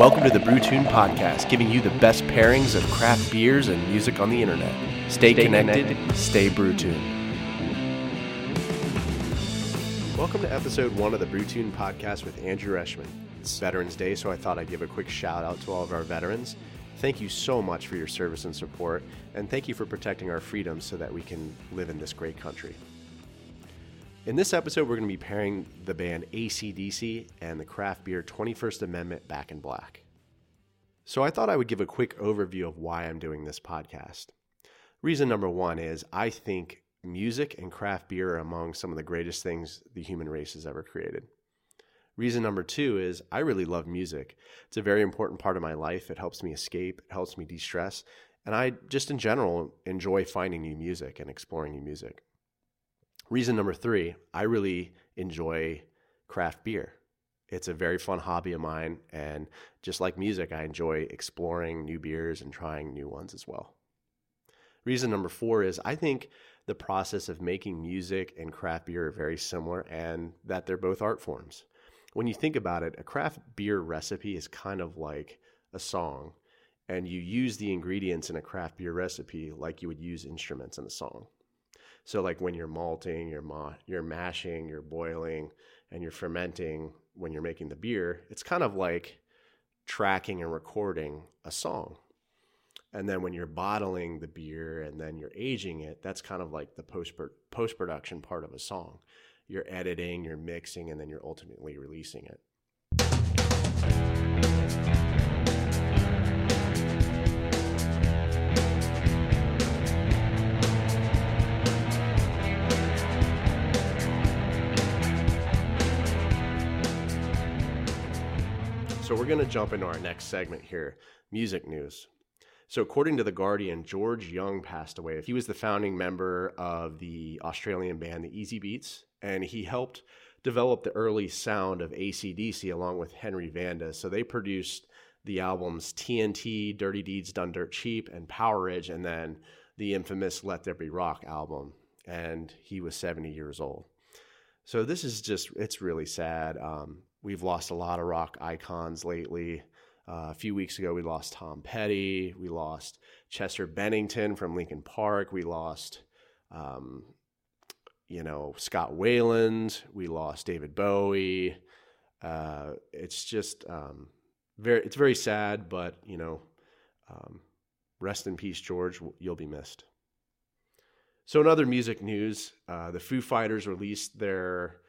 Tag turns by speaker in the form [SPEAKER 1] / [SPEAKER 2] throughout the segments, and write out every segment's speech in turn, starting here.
[SPEAKER 1] Welcome to the Brewtune Podcast, giving you the best pairings of craft beers and music on the internet. Stay, stay connected, connected, stay Brewtune. Welcome to episode one of the Brewtune Podcast with Andrew Eschman. It's Veterans Day, so I thought I'd give a quick shout out to all of our veterans. Thank you so much for your service and support, and thank you for protecting our freedoms so that we can live in this great country. In this episode, we're going to be pairing the band ACDC and the craft beer 21st Amendment Back in Black. So I thought I would give a quick overview of why I'm doing this podcast. Reason number one is I think music and craft beer are among some of the greatest things the human race has ever created. Reason number two is I really love music. It's a very important part of my life. It helps me escape, it helps me de stress, and I just in general enjoy finding new music and exploring new music. Reason number three, I really enjoy craft beer. It's a very fun hobby of mine. And just like music, I enjoy exploring new beers and trying new ones as well. Reason number four is I think the process of making music and craft beer are very similar and that they're both art forms. When you think about it, a craft beer recipe is kind of like a song, and you use the ingredients in a craft beer recipe like you would use instruments in a song. So like when you're malting, you're ma- you're mashing, you're boiling, and you're fermenting when you're making the beer, it's kind of like tracking and recording a song. And then when you're bottling the beer and then you're aging it, that's kind of like the post post production part of a song. You're editing, you're mixing, and then you're ultimately releasing it. So we're going to jump into our next segment here music news. So, according to The Guardian, George Young passed away. He was the founding member of the Australian band, the Easybeats, and he helped develop the early sound of ACDC along with Henry Vanda. So, they produced the albums TNT, Dirty Deeds Done Dirt Cheap, and Powerage, and then the infamous Let There Be Rock album. And he was 70 years old. So, this is just, it's really sad. Um, We've lost a lot of rock icons lately. Uh, a few weeks ago, we lost Tom Petty. We lost Chester Bennington from Linkin Park. We lost, um, you know, Scott Weiland. We lost David Bowie. Uh, it's just um, very, it's very sad, but you know, um, rest in peace, George. You'll be missed. So, in other music news, uh, the Foo Fighters released their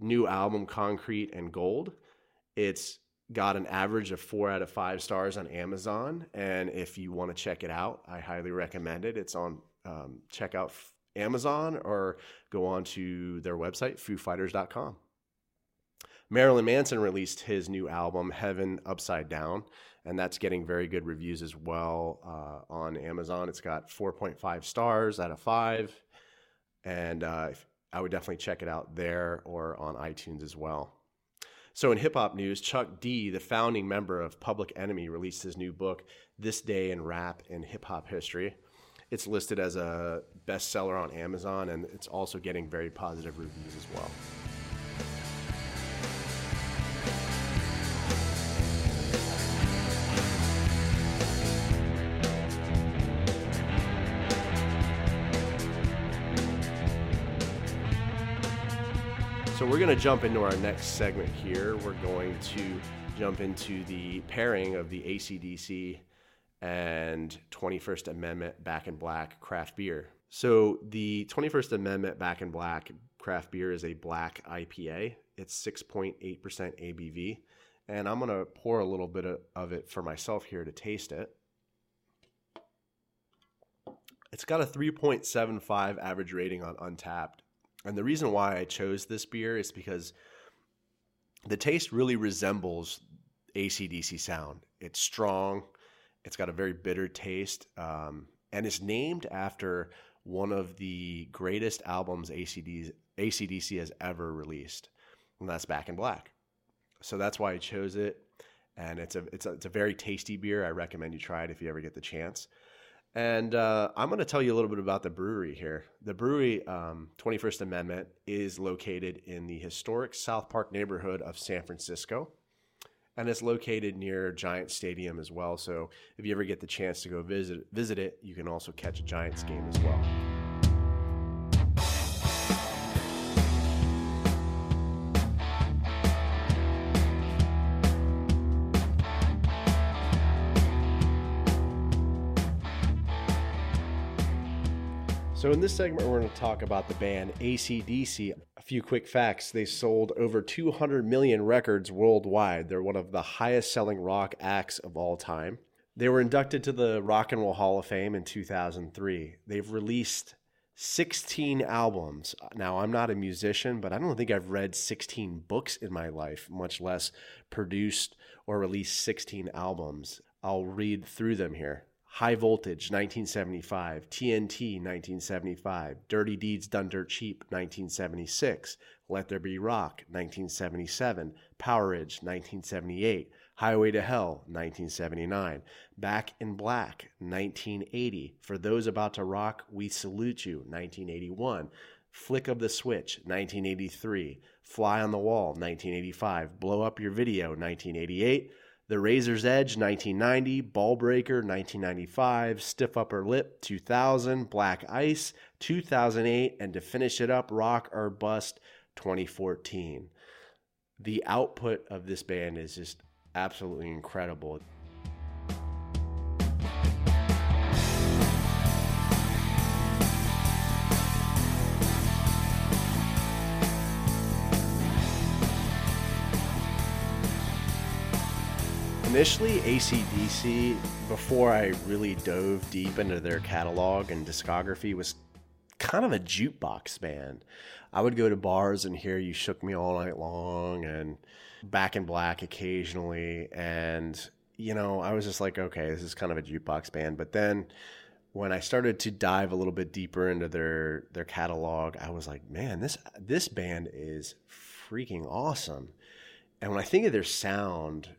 [SPEAKER 1] new album, Concrete and Gold. It's got an average of four out of five stars on Amazon. And if you want to check it out, I highly recommend it. It's on, um, check out Amazon or go on to their website, foofighters.com. Marilyn Manson released his new album, Heaven Upside Down, and that's getting very good reviews as well uh, on Amazon. It's got 4.5 stars out of 5. And uh, if, I would definitely check it out there or on iTunes as well. So, in hip hop news, Chuck D, the founding member of Public Enemy, released his new book, This Day in Rap and Hip Hop History. It's listed as a bestseller on Amazon, and it's also getting very positive reviews as well. So we're going to jump into our next segment here. We're going to jump into the pairing of the ACDC and 21st Amendment Back in Black craft beer. So the 21st Amendment Back in Black craft beer is a black IPA. It's 6.8% ABV. And I'm going to pour a little bit of it for myself here to taste it. It's got a 3.75 average rating on Untappd and the reason why I chose this beer is because the taste really resembles ACDC sound. It's strong, it's got a very bitter taste, um, and it's named after one of the greatest albums ACDC, has ever released, and that's Back in Black. So that's why I chose it. And it's a, it's a, it's a very tasty beer. I recommend you try it if you ever get the chance. And uh, I'm going to tell you a little bit about the brewery here. The brewery, um, 21st Amendment, is located in the historic South Park neighborhood of San Francisco. and it's located near Giant Stadium as well. So if you ever get the chance to go visit visit it, you can also catch a Giants game as well. So, in this segment, we're going to talk about the band ACDC. A few quick facts they sold over 200 million records worldwide. They're one of the highest selling rock acts of all time. They were inducted to the Rock and Roll Hall of Fame in 2003. They've released 16 albums. Now, I'm not a musician, but I don't think I've read 16 books in my life, much less produced or released 16 albums. I'll read through them here. High Voltage, 1975. TNT, 1975. Dirty Deeds Done Dirt Cheap, 1976. Let There Be Rock, 1977. Powerage, 1978. Highway to Hell, 1979. Back in Black, 1980. For Those About to Rock, We Salute You, 1981. Flick of the Switch, 1983. Fly on the Wall, 1985. Blow Up Your Video, 1988. The Razor's Edge 1990, Ballbreaker 1995, Stiff Upper Lip 2000, Black Ice 2008, and to finish it up, Rock or Bust 2014. The output of this band is just absolutely incredible. Initially, ACDC, before I really dove deep into their catalog and discography, was kind of a jukebox band. I would go to bars and hear You Shook Me All Night Long and Back in Black occasionally. And, you know, I was just like, okay, this is kind of a jukebox band. But then when I started to dive a little bit deeper into their their catalog, I was like, man, this this band is freaking awesome. And when I think of their sound,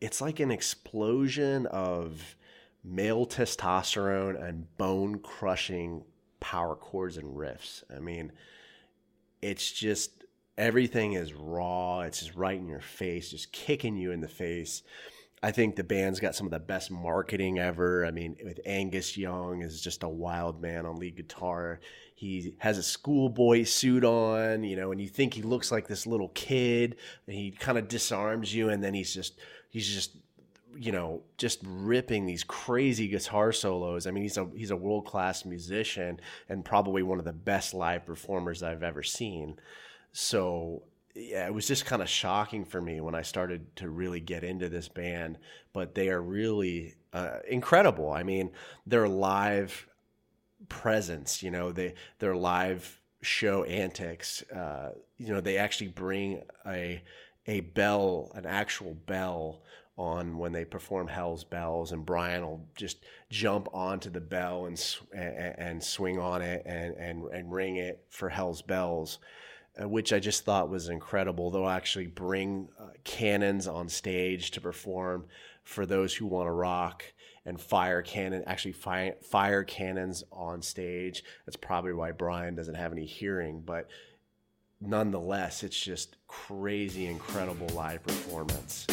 [SPEAKER 1] it's like an explosion of male testosterone and bone crushing power chords and riffs. I mean, it's just everything is raw. It's just right in your face, just kicking you in the face. I think the band's got some of the best marketing ever. I mean, with Angus Young is just a wild man on lead guitar. He has a schoolboy suit on, you know, and you think he looks like this little kid, and he kind of disarms you, and then he's just he's just you know just ripping these crazy guitar solos. I mean, he's a he's a world class musician and probably one of the best live performers I've ever seen. So yeah, it was just kind of shocking for me when I started to really get into this band. But they are really uh, incredible. I mean, their live presence, you know, they their live show antics. Uh, you know, they actually bring a a bell, an actual bell on when they perform Hell's Bells, and Brian will just jump onto the bell and and, and swing on it and, and and ring it for Hell's Bells, uh, which I just thought was incredible. They'll actually bring uh, cannons on stage to perform for those who want to rock and fire cannon actually fire, fire cannons on stage. That's probably why Brian doesn't have any hearing, but nonetheless, it's just crazy, incredible live performance.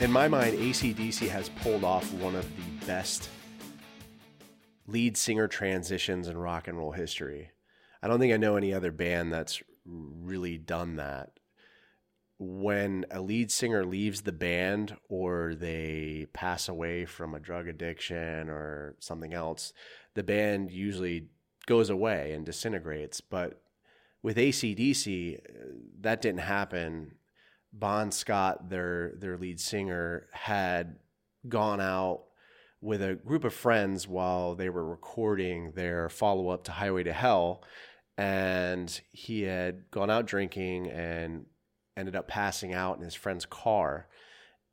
[SPEAKER 1] In my mind, ACDC has pulled off one of the best lead singer transitions in rock and roll history. I don't think I know any other band that's really done that when a lead singer leaves the band or they pass away from a drug addiction or something else, the band usually goes away and disintegrates. But with ACDC, that didn't happen. Bon Scott, their their lead singer, had gone out with a group of friends while they were recording their follow up to Highway to Hell, and he had gone out drinking and ended up passing out in his friend's car,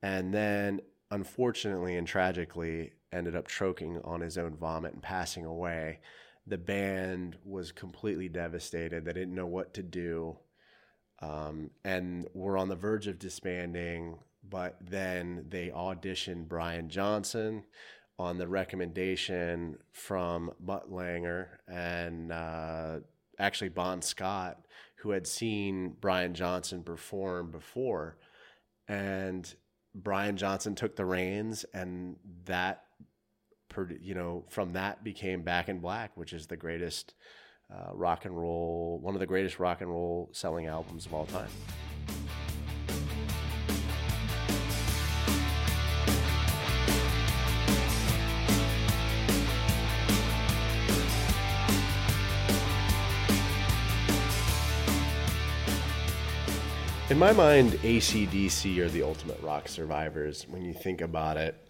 [SPEAKER 1] and then unfortunately and tragically ended up choking on his own vomit and passing away. The band was completely devastated. They didn't know what to do. Um, and were on the verge of disbanding. but then they auditioned Brian Johnson on the recommendation from Mutt Lange and uh, actually Bon Scott, who had seen Brian Johnson perform before. And Brian Johnson took the reins, and that, you know, from that became Back in Black, which is the greatest uh, rock and roll, one of the greatest rock and roll selling albums of all time. In my mind, ACDC are the ultimate rock survivors. When you think about it,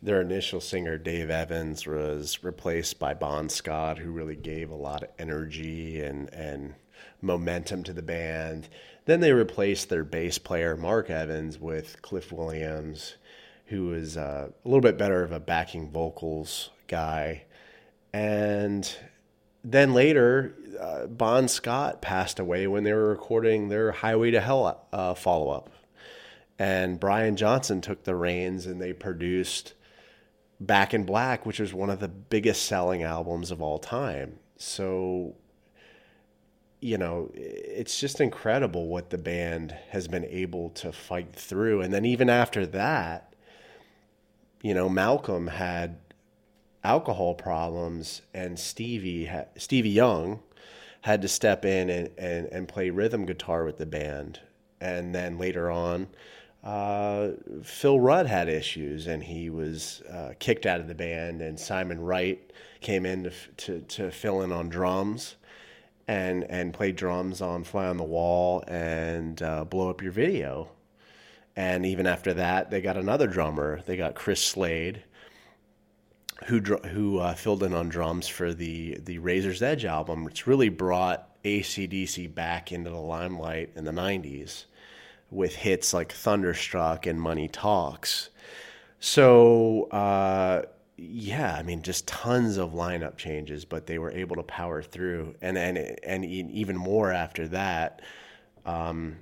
[SPEAKER 1] their initial singer, Dave Evans, was replaced by Bon Scott, who really gave a lot of energy and, and momentum to the band. Then they replaced their bass player, Mark Evans, with Cliff Williams, who was uh, a little bit better of a backing vocals guy. And then later, uh, Bon Scott passed away when they were recording their Highway to Hell uh, follow up. And Brian Johnson took the reins and they produced Back in Black, which was one of the biggest selling albums of all time. So, you know, it's just incredible what the band has been able to fight through. And then even after that, you know, Malcolm had alcohol problems, and Stevie Stevie Young had to step in and, and, and play rhythm guitar with the band. And then later on, uh, Phil Rudd had issues, and he was uh, kicked out of the band. And Simon Wright came in to, to, to fill in on drums and and play drums on Fly on the Wall and uh, Blow Up Your Video. And even after that, they got another drummer. They got Chris Slade, who who uh, filled in on drums for the the Razor's Edge album, which really brought ACDC back into the limelight in the '90s with hits like Thunderstruck and Money Talks. So uh, yeah, I mean, just tons of lineup changes, but they were able to power through, and and and even more after that. Um,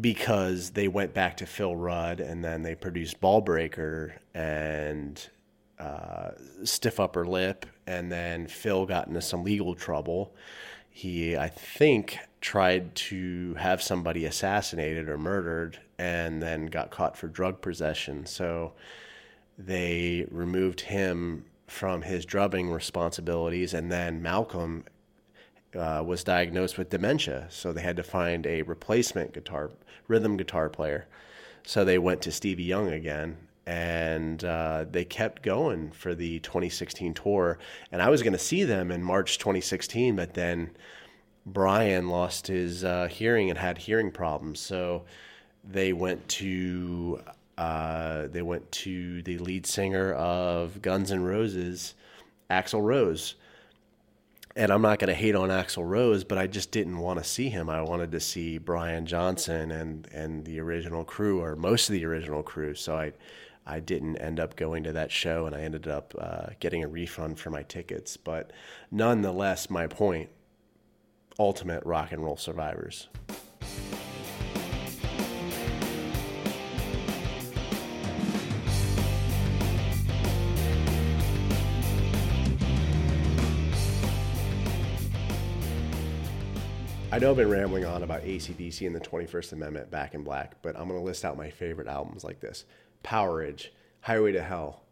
[SPEAKER 1] because they went back to Phil Rudd and then they produced Ballbreaker and uh, stiff upper lip, and then Phil got into some legal trouble. He, I think, tried to have somebody assassinated or murdered, and then got caught for drug possession. So they removed him from his drubbing responsibilities, and then Malcolm uh, was diagnosed with dementia, so they had to find a replacement guitar, rhythm guitar player. So they went to Stevie Young again, and uh, they kept going for the 2016 tour. And I was going to see them in March 2016, but then Brian lost his uh, hearing and had hearing problems, so they went to uh, they went to the lead singer of Guns N' Roses, Axl Rose. And I'm not going to hate on Axl Rose, but I just didn't want to see him. I wanted to see Brian Johnson and and the original crew, or most of the original crew. So I I didn't end up going to that show and I ended up uh, getting a refund for my tickets. But nonetheless, my point ultimate rock and roll survivors. I know I've been rambling on about ACDC and the 21st Amendment back in black, but I'm going to list out my favorite albums like this Powerage, Highway to Hell,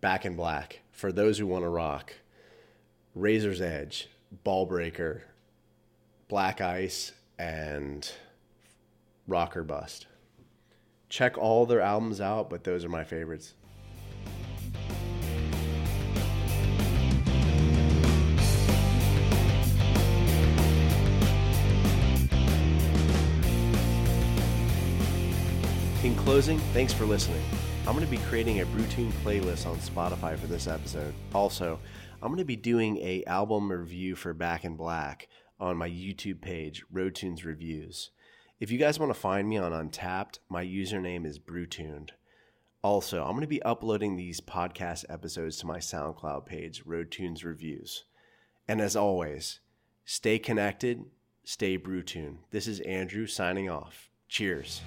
[SPEAKER 1] Back in Black, For Those Who Want to Rock, Razor's Edge, Ballbreaker, Black Ice, and Rock or Bust. Check all their albums out, but those are my favorites. Closing, thanks for listening. I'm going to be creating a Brewtune playlist on Spotify for this episode. Also, I'm going to be doing a album review for Back in Black on my YouTube page, Roadtunes Reviews. If you guys want to find me on Untappd, my username is Brewtuned. Also, I'm going to be uploading these podcast episodes to my SoundCloud page, Roadtunes Reviews. And as always, stay connected, stay Brewtune. This is Andrew signing off. Cheers.